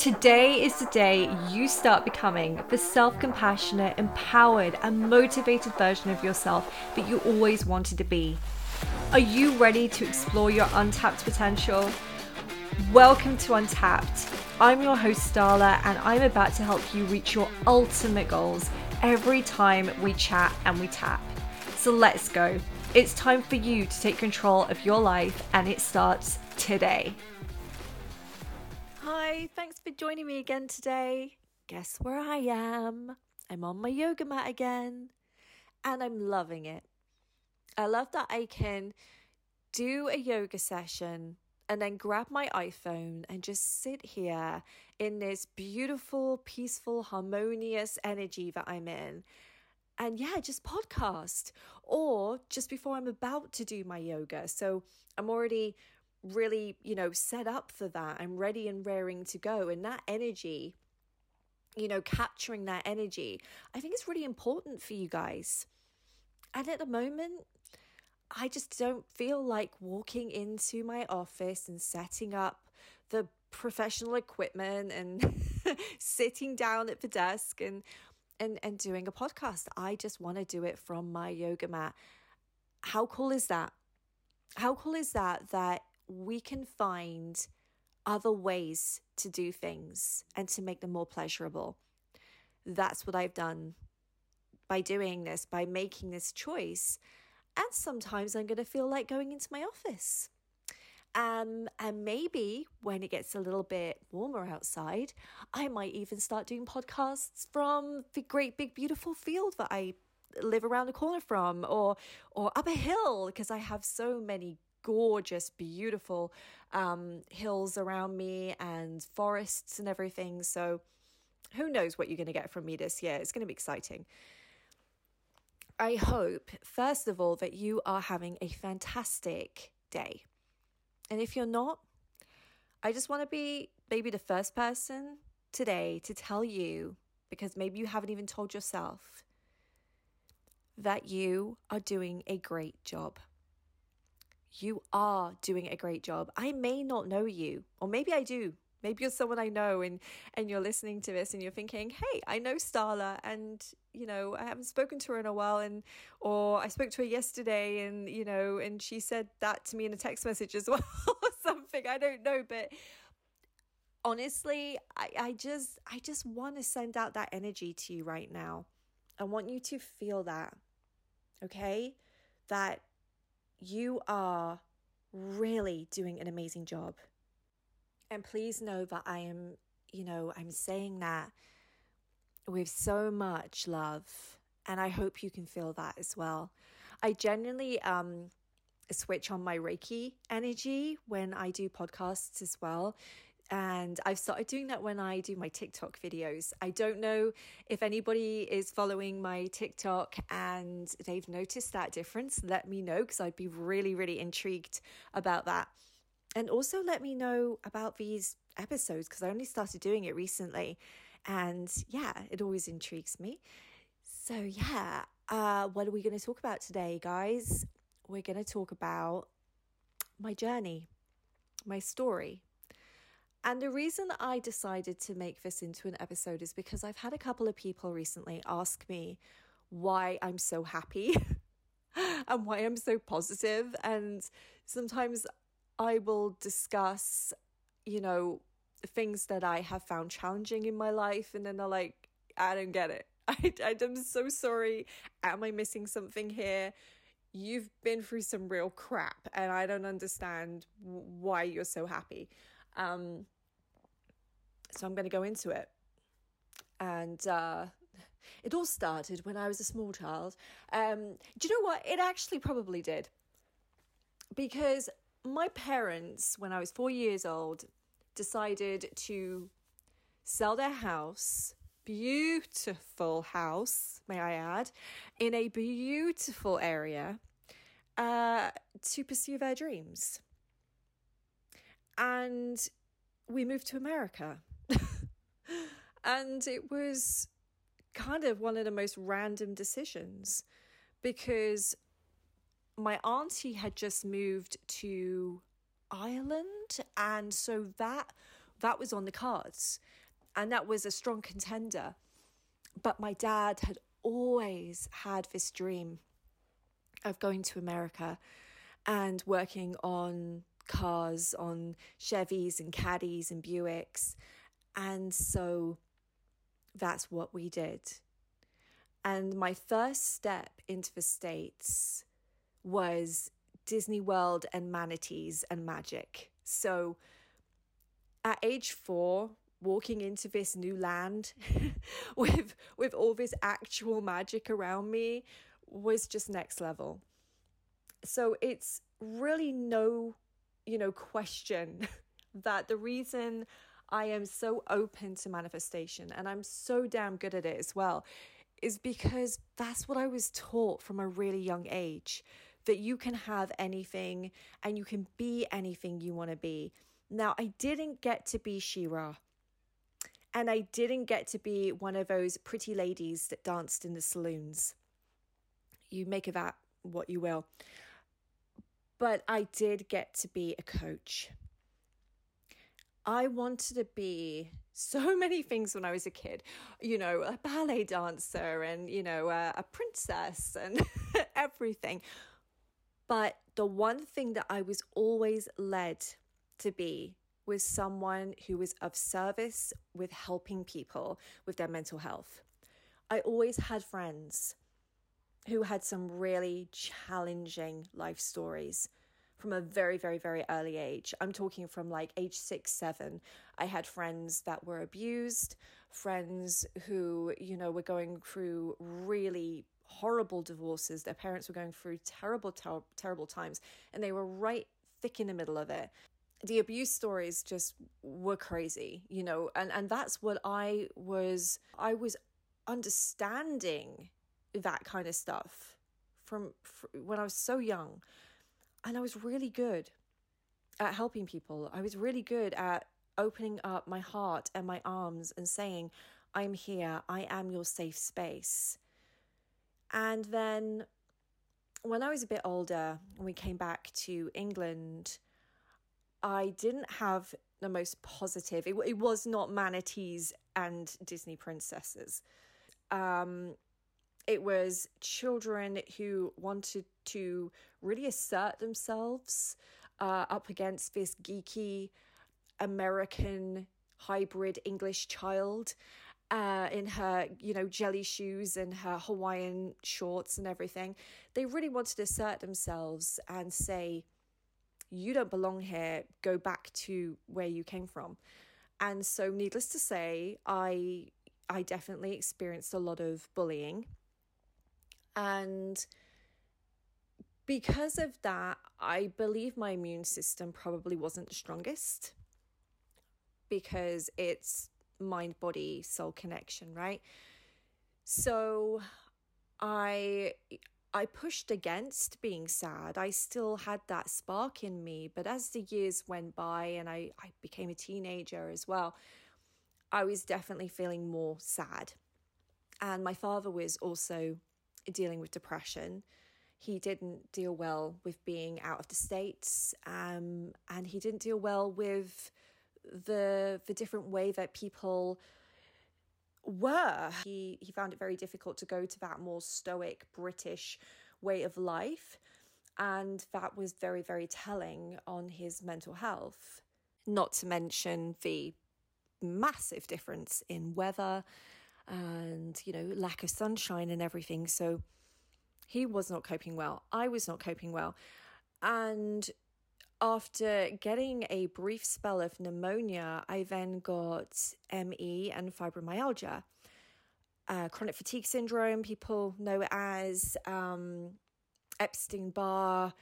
Today is the day you start becoming the self compassionate, empowered, and motivated version of yourself that you always wanted to be. Are you ready to explore your untapped potential? Welcome to Untapped. I'm your host, Starla, and I'm about to help you reach your ultimate goals every time we chat and we tap. So let's go. It's time for you to take control of your life, and it starts today. Hi, thanks for joining me again today. Guess where I am? I'm on my yoga mat again, and I'm loving it. I love that I can do a yoga session and then grab my iPhone and just sit here in this beautiful, peaceful, harmonious energy that I'm in. And yeah, just podcast or just before I'm about to do my yoga. So I'm already really, you know, set up for that. I'm ready and raring to go. And that energy, you know, capturing that energy, I think it's really important for you guys. And at the moment, I just don't feel like walking into my office and setting up the professional equipment and sitting down at the desk and and and doing a podcast. I just want to do it from my yoga mat. How cool is that? How cool is that that we can find other ways to do things and to make them more pleasurable? That's what I've done by doing this, by making this choice and sometimes I'm going to feel like going into my office. Um, and maybe when it gets a little bit warmer outside, I might even start doing podcasts from the great big beautiful field that I live around the corner from, or or up a hill because I have so many gorgeous, beautiful um, hills around me and forests and everything. So who knows what you're going to get from me this year? It's going to be exciting. I hope, first of all, that you are having a fantastic day. And if you're not, I just want to be maybe the first person today to tell you, because maybe you haven't even told yourself, that you are doing a great job. You are doing a great job. I may not know you, or maybe I do. Maybe you're someone I know and and you're listening to this and you're thinking, "Hey, I know Starla and you know, I haven't spoken to her in a while and or I spoke to her yesterday and you know, and she said that to me in a text message as well or something. I don't know, but honestly, I I just I just want to send out that energy to you right now. I want you to feel that. Okay? That you are really doing an amazing job and please know that I am, you know, I'm saying that with so much love. And I hope you can feel that as well. I genuinely um, switch on my Reiki energy when I do podcasts as well. And I've started doing that when I do my TikTok videos. I don't know if anybody is following my TikTok and they've noticed that difference. Let me know because I'd be really, really intrigued about that. And also let me know about these episodes because I only started doing it recently. And yeah, it always intrigues me. So, yeah, uh, what are we going to talk about today, guys? We're going to talk about my journey, my story. And the reason I decided to make this into an episode is because I've had a couple of people recently ask me why I'm so happy and why I'm so positive. And sometimes I will discuss, you know, things that I have found challenging in my life. And then they're like, I don't get it. I, I'm so sorry. Am I missing something here? You've been through some real crap, and I don't understand why you're so happy. Um, so I'm going to go into it. And uh, it all started when I was a small child. Um, do you know what? It actually probably did. Because my parents, when I was four years old, decided to sell their house, beautiful house, may I add, in a beautiful area uh, to pursue their dreams. And we moved to America. and it was kind of one of the most random decisions because my auntie had just moved to Ireland, and so that that was on the cards. And that was a strong contender. But my dad had always had this dream of going to America and working on cars, on Chevys and Caddies and Buicks. And so that's what we did. And my first step into the States was Disney World and manatees and magic. So at age four, walking into this new land with with all this actual magic around me was just next level. So it's really no, you know, question that the reason I am so open to manifestation and I'm so damn good at it as well is because that's what I was taught from a really young age that you can have anything and you can be anything you want to be. Now, I didn't get to be She-Ra. And I didn't get to be one of those pretty ladies that danced in the saloons. You make of that what you will. But I did get to be a coach. I wanted to be so many things when I was a kid, you know, a ballet dancer and, you know, a, a princess and everything. But the one thing that I was always led to be was someone who was of service with helping people with their mental health. I always had friends who had some really challenging life stories from a very, very, very early age. I'm talking from like age six, seven. I had friends that were abused, friends who, you know, were going through really horrible divorces. Their parents were going through terrible, ter- terrible times, and they were right thick in the middle of it. The abuse stories just were crazy, you know, and, and that's what I was, I was understanding that kind of stuff from, from when I was so young. And I was really good at helping people. I was really good at opening up my heart and my arms and saying, I'm here, I am your safe space. And then when I was a bit older and we came back to England, I didn't have the most positive, it, it was not manatees and Disney princesses. Um, it was children who wanted to really assert themselves uh, up against this geeky American hybrid English child uh, in her, you know, jelly shoes and her Hawaiian shorts and everything. They really wanted to assert themselves and say, you don't belong here, go back to where you came from. And so, needless to say, I I definitely experienced a lot of bullying. And because of that, I believe my immune system probably wasn't the strongest because it's mind body soul connection, right? So I I pushed against being sad. I still had that spark in me, but as the years went by and I, I became a teenager as well, I was definitely feeling more sad. And my father was also dealing with depression. He didn't deal well with being out of the states um, and he didn't deal well with the the different way that people were. He he found it very difficult to go to that more stoic british way of life and that was very very telling on his mental health. Not to mention the massive difference in weather and you know lack of sunshine and everything so he was not coping well. I was not coping well. And after getting a brief spell of pneumonia, I then got ME and fibromyalgia. Uh, chronic fatigue syndrome, people know it as um, Epstein Barr,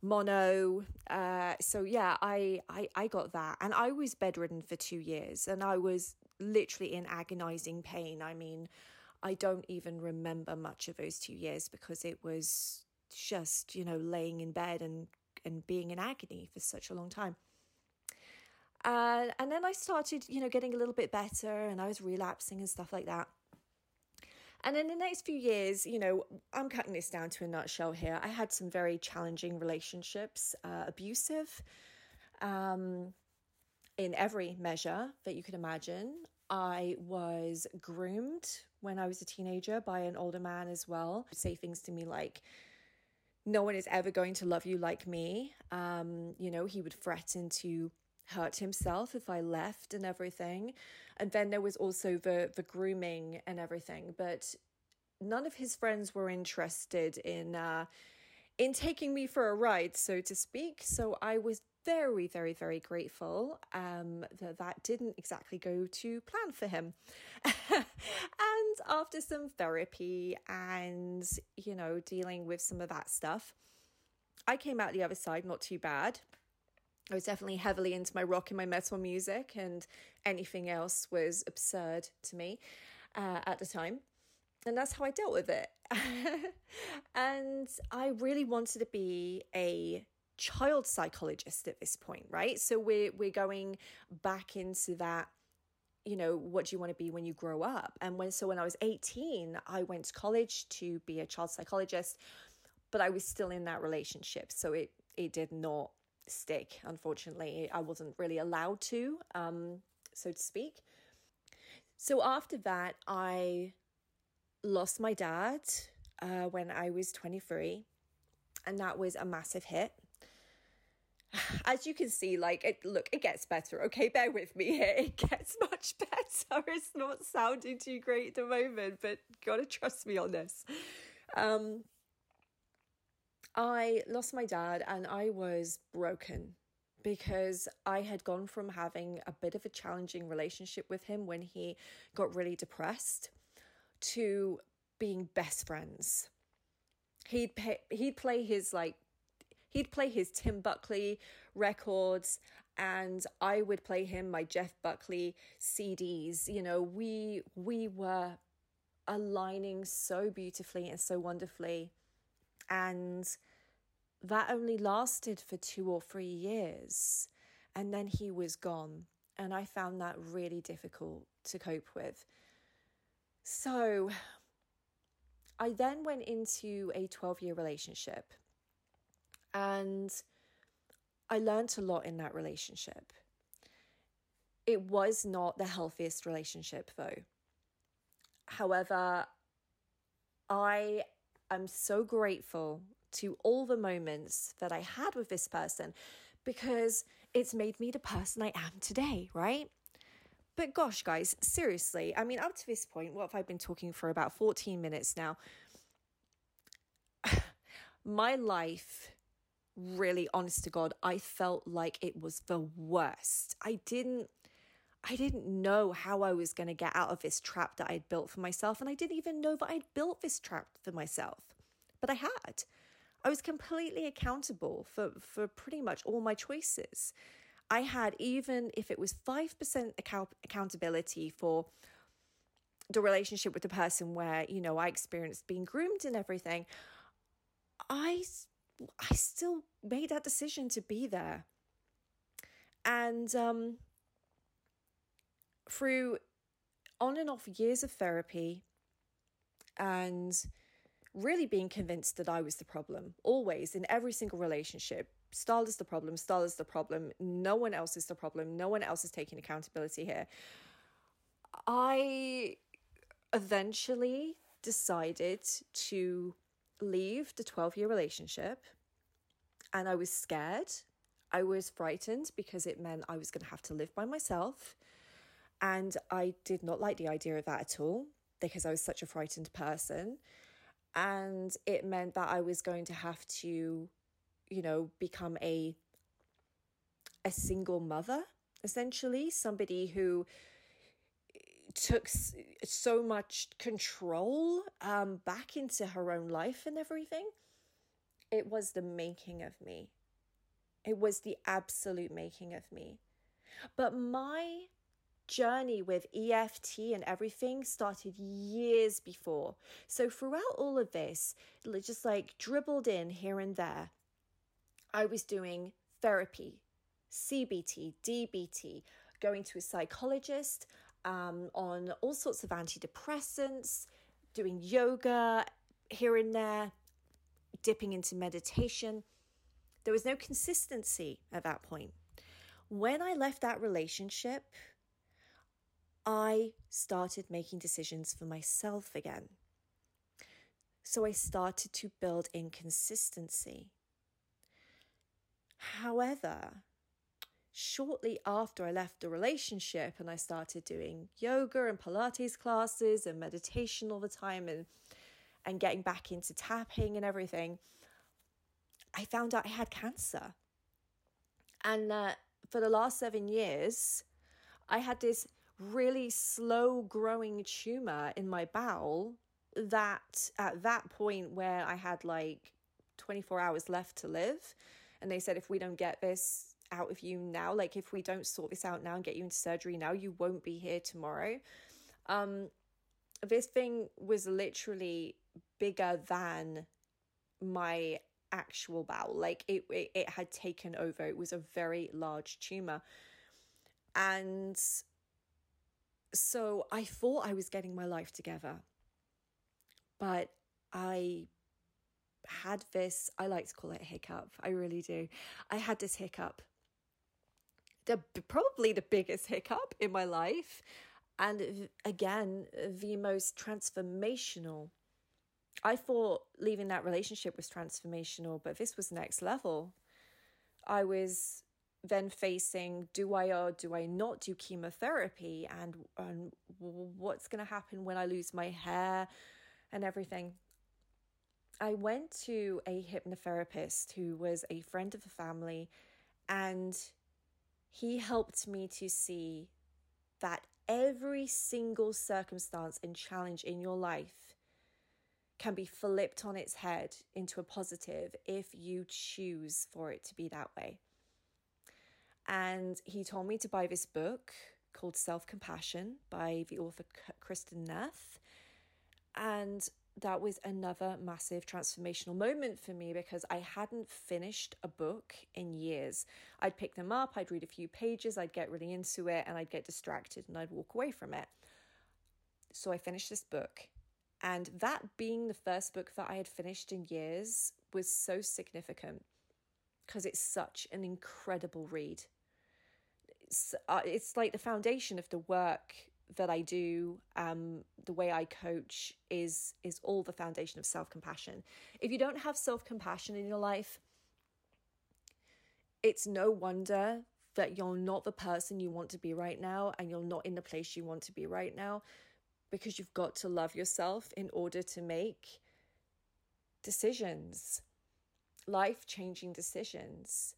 mono. Uh, so yeah, I, I I got that, and I was bedridden for two years, and I was literally in agonizing pain. I mean, I don't even remember much of those two years because it was just, you know, laying in bed and, and being in agony for such a long time. Uh, and then I started, you know, getting a little bit better and I was relapsing and stuff like that. And in the next few years, you know, I'm cutting this down to a nutshell here. I had some very challenging relationships, uh, abusive. Um, in every measure that you could imagine. I was groomed when I was a teenager by an older man as well. Say things to me like, no one is ever going to love you like me. Um, you know, he would threaten to hurt himself if I left and everything. And then there was also the the grooming and everything. But none of his friends were interested in uh, in taking me for a ride, so to speak. So I was very, very, very grateful um, that that didn't exactly go to plan for him. and after some therapy and, you know, dealing with some of that stuff, I came out the other side not too bad. I was definitely heavily into my rock and my metal music, and anything else was absurd to me uh, at the time. And that's how I dealt with it. and I really wanted to be a child psychologist at this point, right? So we're we're going back into that you know what do you want to be when you grow up? And when so when i was 18 i went to college to be a child psychologist but i was still in that relationship so it it did not stick unfortunately. I wasn't really allowed to um so to speak. So after that i lost my dad uh, when i was 23 and that was a massive hit as you can see, like it look, it gets better. Okay, bear with me here. It gets much better. It's not sounding too great at the moment, but gotta trust me on this. Um I lost my dad and I was broken because I had gone from having a bit of a challenging relationship with him when he got really depressed to being best friends. He'd pay, he'd play his like he'd play his Tim Buckley records and I would play him my Jeff Buckley CDs. You know, we we were aligning so beautifully and so wonderfully. And that only lasted for two or three years. And then he was gone. And I found that really difficult to cope with. So I then went into a 12 year relationship and I learned a lot in that relationship. It was not the healthiest relationship, though. However, I am so grateful to all the moments that I had with this person because it's made me the person I am today, right? But gosh, guys, seriously, I mean, up to this point, what have I been talking for about 14 minutes now? My life really honest to God, I felt like it was the worst. I didn't I didn't know how I was going to get out of this trap that I'd built for myself and I didn't even know that I'd built this trap for myself. But I had. I was completely accountable for for pretty much all my choices. I had even if it was 5% account- accountability for the relationship with the person where, you know, I experienced being groomed and everything, I I still made that decision to be there. And um, through on and off years of therapy and really being convinced that I was the problem, always in every single relationship. Style is the problem, style is the problem. No one else is the problem. No one else is taking accountability here. I eventually decided to leave the 12 year relationship and I was scared. I was frightened because it meant I was going to have to live by myself. And I did not like the idea of that at all because I was such a frightened person. And it meant that I was going to have to, you know, become a a single mother, essentially, somebody who took so much control um, back into her own life and everything. It was the making of me. It was the absolute making of me. But my journey with EFT and everything started years before. So throughout all of this, just like dribbled in here and there, I was doing therapy, CBT, DBT, going to a psychologist, um, on all sorts of antidepressants, doing yoga here and there, dipping into meditation. There was no consistency at that point. when I left that relationship, I started making decisions for myself again. So I started to build inconsistency. However, shortly after I left the relationship and I started doing yoga and Pilates classes and meditation all the time and and getting back into tapping and everything, I found out I had cancer. And uh, for the last seven years, I had this really slow growing tumor in my bowel that at that point where I had like 24 hours left to live, and they said, if we don't get this out of you now, like if we don't sort this out now and get you into surgery now, you won't be here tomorrow. Um, this thing was literally bigger than my actual bowel. Like it, it, it had taken over. It was a very large tumor. And so I thought I was getting my life together. But I had this, I like to call it a hiccup. I really do. I had this hiccup. The probably the biggest hiccup in my life. And again, the most transformational. I thought leaving that relationship was transformational, but this was next level. I was then facing do I or do I not do chemotherapy and and what's going to happen when I lose my hair and everything. I went to a hypnotherapist who was a friend of the family and he helped me to see that every single circumstance and challenge in your life can be flipped on its head into a positive if you choose for it to be that way. And he told me to buy this book called Self Compassion by the author Kristin Neff. And that was another massive transformational moment for me because I hadn't finished a book in years. I'd pick them up, I'd read a few pages, I'd get really into it, and I'd get distracted and I'd walk away from it. So I finished this book. And that being the first book that I had finished in years was so significant because it's such an incredible read. It's, uh, it's like the foundation of the work that I do, um, the way I coach is is all the foundation of self compassion. If you don't have self compassion in your life, it's no wonder that you're not the person you want to be right now, and you're not in the place you want to be right now, because you've got to love yourself in order to make decisions, life changing decisions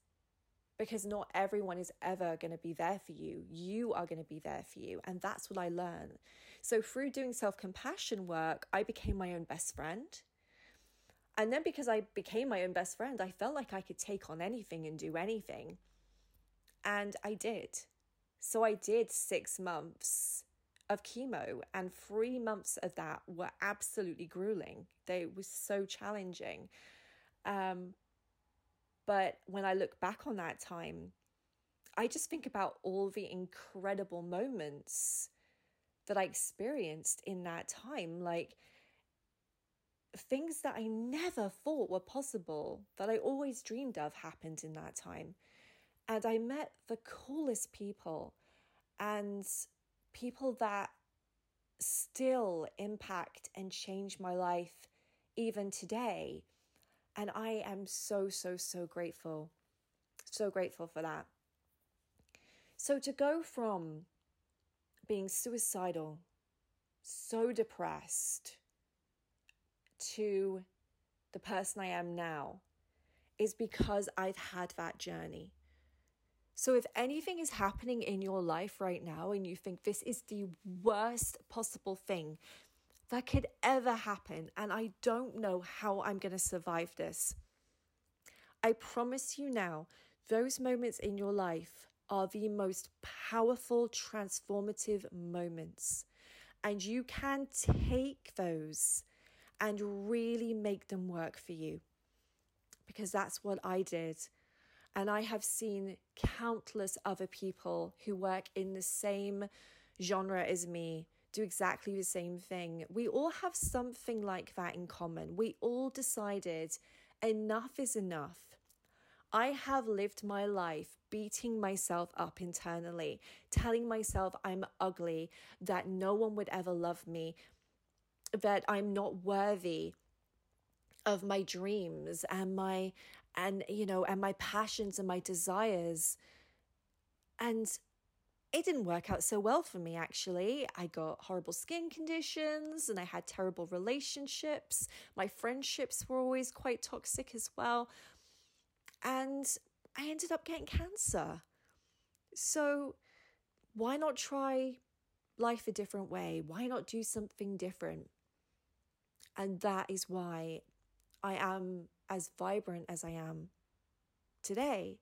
because not everyone is ever going to be there for you. You are going to be there for you. And that's what I learned. So, through doing self compassion work, I became my own best friend. And then, because I became my own best friend, I felt like I could take on anything and do anything. And I did. So, I did six months of chemo, and three months of that were absolutely grueling. They were so challenging. Um, but when I look back on that time, I just think about all the incredible moments that I experienced in that time. Like things that I never thought were possible, that I always dreamed of, happened in that time. And I met the coolest people and people that still impact and change my life even today. And I am so, so, so grateful. So grateful for that. So to go from being suicidal, so depressed, to the person I am now is because I've had that journey. So, if anything is happening in your life right now and you think this is the worst possible thing that could ever happen, and I don't know how I'm going to survive this. I promise you now, those moments in your life are the most powerful, transformative moments. And you can take those and really make them work for you. Because that's what I did. And I have seen countless other people who work in the same genre as me do exactly the same thing. We all have something like that in common. We all decided enough is enough. I have lived my life beating myself up internally, telling myself I'm ugly, that no one would ever love me, that I'm not worthy of my dreams and my and you know and my passions and my desires and it didn't work out so well for me actually. I got horrible skin conditions and I had terrible relationships. My friendships were always quite toxic as well. And I ended up getting cancer. So, why not try life a different way? Why not do something different? And that is why I am as vibrant as I am today.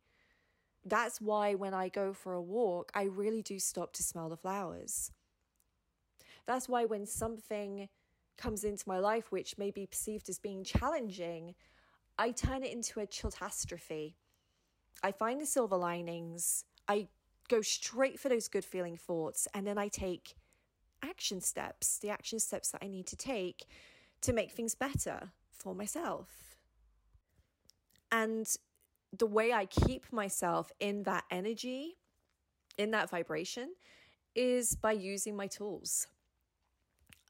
That's why when I go for a walk, I really do stop to smell the flowers. That's why when something comes into my life which may be perceived as being challenging, I turn it into a catastrophe. I find the silver linings. I go straight for those good feeling thoughts, and then I take action steps, the action steps that I need to take to make things better for myself. And the way I keep myself in that energy, in that vibration, is by using my tools.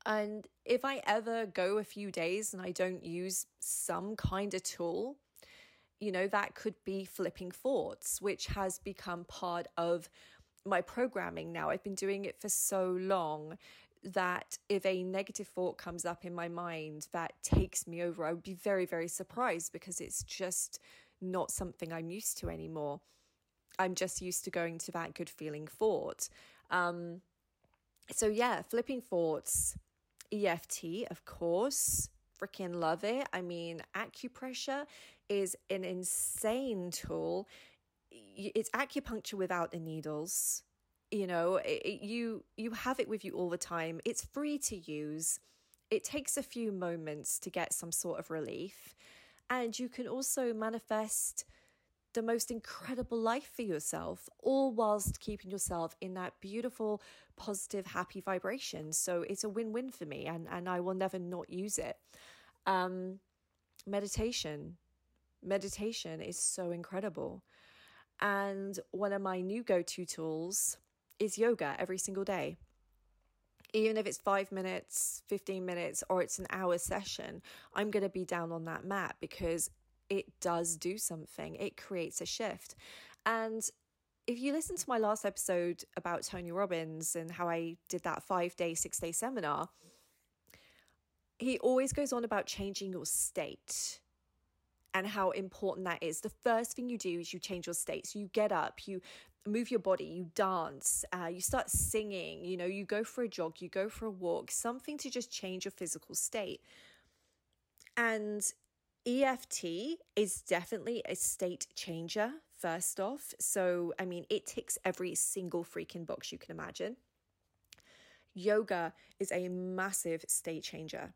And if I ever go a few days and I don't use some kind of tool, you know, that could be flipping thoughts, which has become part of my programming now. I've been doing it for so long that if a negative thought comes up in my mind that takes me over, I would be very, very surprised because it's just not something I'm used to anymore. I'm just used to going to that good feeling thought. Um, so, yeah, flipping thoughts EFT, of course. Freaking love it. I mean, acupressure is an insane tool. It's acupuncture without the needles. You know, it, it, you you have it with you all the time. It's free to use. It takes a few moments to get some sort of relief, and you can also manifest the most incredible life for yourself, all whilst keeping yourself in that beautiful, positive, happy vibration. So it's a win win for me, and, and I will never not use it. Um, meditation. Meditation is so incredible. And one of my new go to tools is yoga every single day. Even if it's five minutes, 15 minutes, or it's an hour session, I'm going to be down on that mat because it does do something, it creates a shift. And if you listen to my last episode about Tony Robbins and how I did that five day, six day seminar, he always goes on about changing your state and how important that is. The first thing you do is you change your state. So you get up, you move your body, you dance, uh, you start singing, you know, you go for a jog, you go for a walk, something to just change your physical state. And EFT is definitely a state changer, first off. So, I mean, it ticks every single freaking box you can imagine. Yoga is a massive state changer.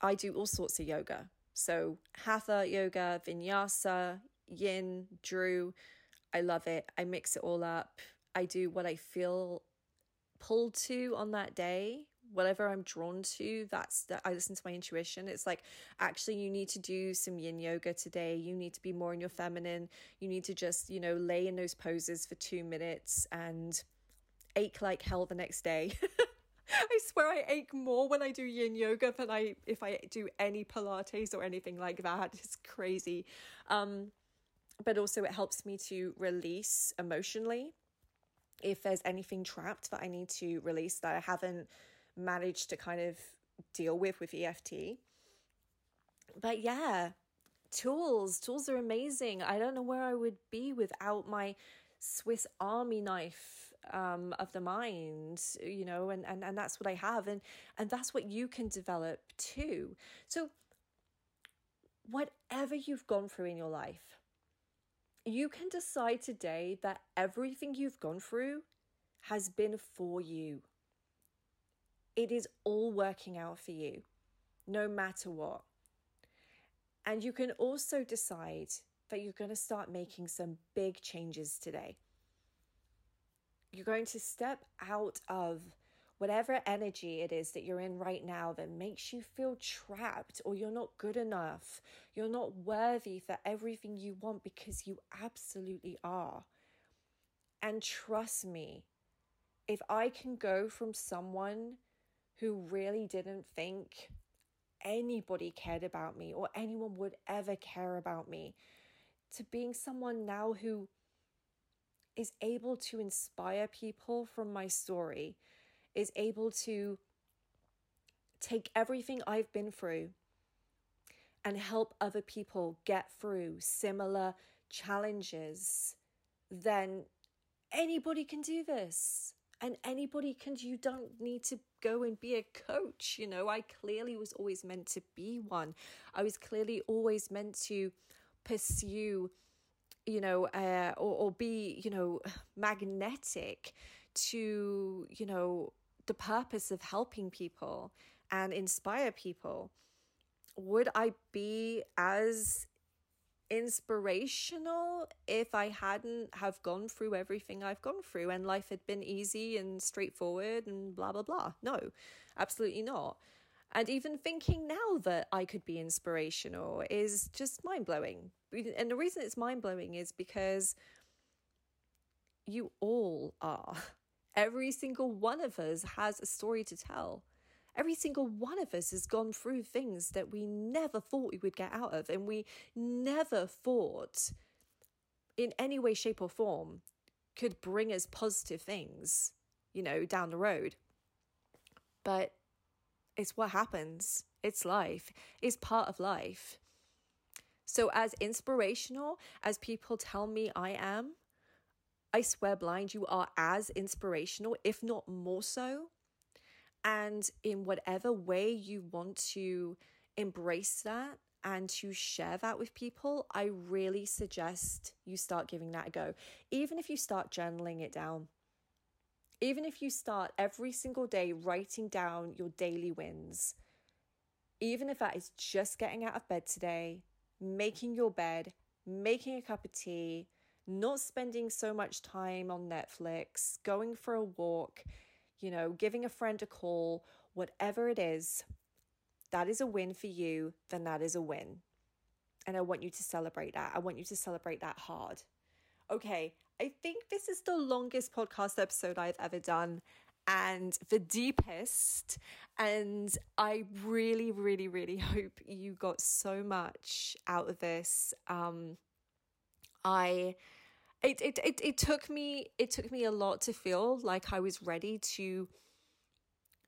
I do all sorts of yoga. So, hatha yoga, vinyasa, yin, drew. I love it. I mix it all up. I do what I feel pulled to on that day whatever I'm drawn to, that's that I listen to my intuition. It's like actually you need to do some yin yoga today. You need to be more in your feminine. You need to just, you know, lay in those poses for 2 minutes and ache like hell the next day. I swear I ache more when I do yin yoga than I if I do any pilates or anything like that. It's crazy. Um but also it helps me to release emotionally if there's anything trapped that I need to release that I haven't managed to kind of deal with with EFT. But yeah, tools, tools are amazing. I don't know where I would be without my Swiss Army knife um, of the mind, you know, and, and, and that's what I have. And, and that's what you can develop too. So, whatever you've gone through in your life, you can decide today that everything you've gone through has been for you. It is all working out for you, no matter what. And you can also decide that you're going to start making some big changes today. You're going to step out of whatever energy it is that you're in right now that makes you feel trapped or you're not good enough, you're not worthy for everything you want because you absolutely are. And trust me, if I can go from someone who really didn't think anybody cared about me or anyone would ever care about me to being someone now who is able to inspire people from my story is able to take everything I've been through and help other people get through similar challenges, then anybody can do this. And anybody can, you don't need to go and be a coach. You know, I clearly was always meant to be one. I was clearly always meant to pursue, you know, uh, or, or be, you know, magnetic to, you know, the purpose of helping people and inspire people, would I be as inspirational if I hadn't have gone through everything I've gone through and life had been easy and straightforward and blah blah blah. No, absolutely not. And even thinking now that I could be inspirational is just mind blowing. And the reason it's mind blowing is because you all are. Every single one of us has a story to tell. Every single one of us has gone through things that we never thought we would get out of, and we never thought in any way, shape, or form could bring us positive things, you know, down the road. But it's what happens. It's life, it's part of life. So, as inspirational as people tell me I am, I swear blind, you are as inspirational, if not more so. And in whatever way you want to embrace that and to share that with people, I really suggest you start giving that a go. Even if you start journaling it down, even if you start every single day writing down your daily wins, even if that is just getting out of bed today, making your bed, making a cup of tea, not spending so much time on Netflix, going for a walk, you know, giving a friend a call, whatever it is, that is a win for you, then that is a win. And I want you to celebrate that. I want you to celebrate that hard. Okay, I think this is the longest podcast episode I've ever done and the deepest. And I really, really, really hope you got so much out of this. Um, I it, it it it took me it took me a lot to feel like I was ready to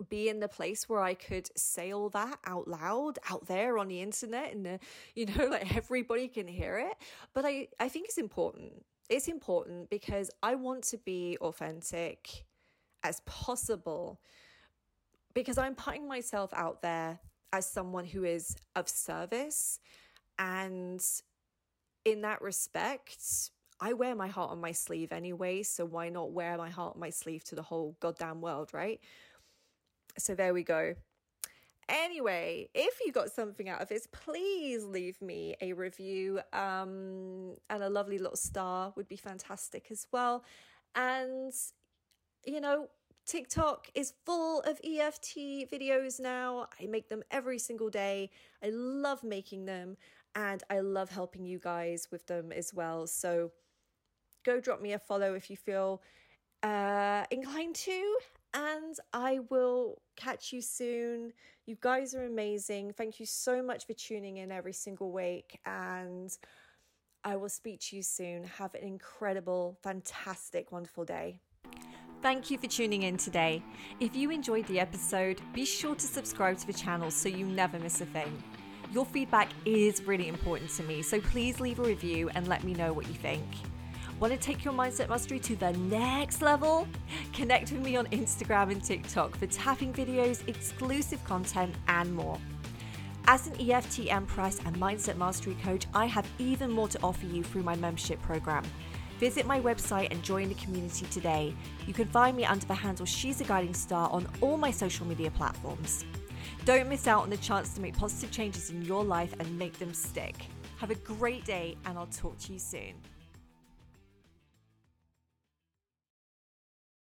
be in the place where I could say all that out loud out there on the internet and the, you know like everybody can hear it. But I I think it's important. It's important because I want to be authentic as possible because I'm putting myself out there as someone who is of service and in that respect I wear my heart on my sleeve anyway, so why not wear my heart on my sleeve to the whole goddamn world, right? So there we go. Anyway, if you got something out of this, please leave me a review um, and a lovely little star would be fantastic as well. And, you know, TikTok is full of EFT videos now. I make them every single day. I love making them and I love helping you guys with them as well. So, go drop me a follow if you feel uh, inclined to. And I will catch you soon. You guys are amazing. Thank you so much for tuning in every single week. And I will speak to you soon. Have an incredible, fantastic, wonderful day. Thank you for tuning in today. If you enjoyed the episode, be sure to subscribe to the channel so you never miss a thing. Your feedback is really important to me, so please leave a review and let me know what you think. Want to take your mindset mastery to the next level? Connect with me on Instagram and TikTok for tapping videos, exclusive content, and more. As an EFT Empress and Mindset Mastery Coach, I have even more to offer you through my membership program. Visit my website and join the community today. You can find me under the handle She's a Guiding Star on all my social media platforms. Don't miss out on the chance to make positive changes in your life and make them stick. Have a great day, and I'll talk to you soon.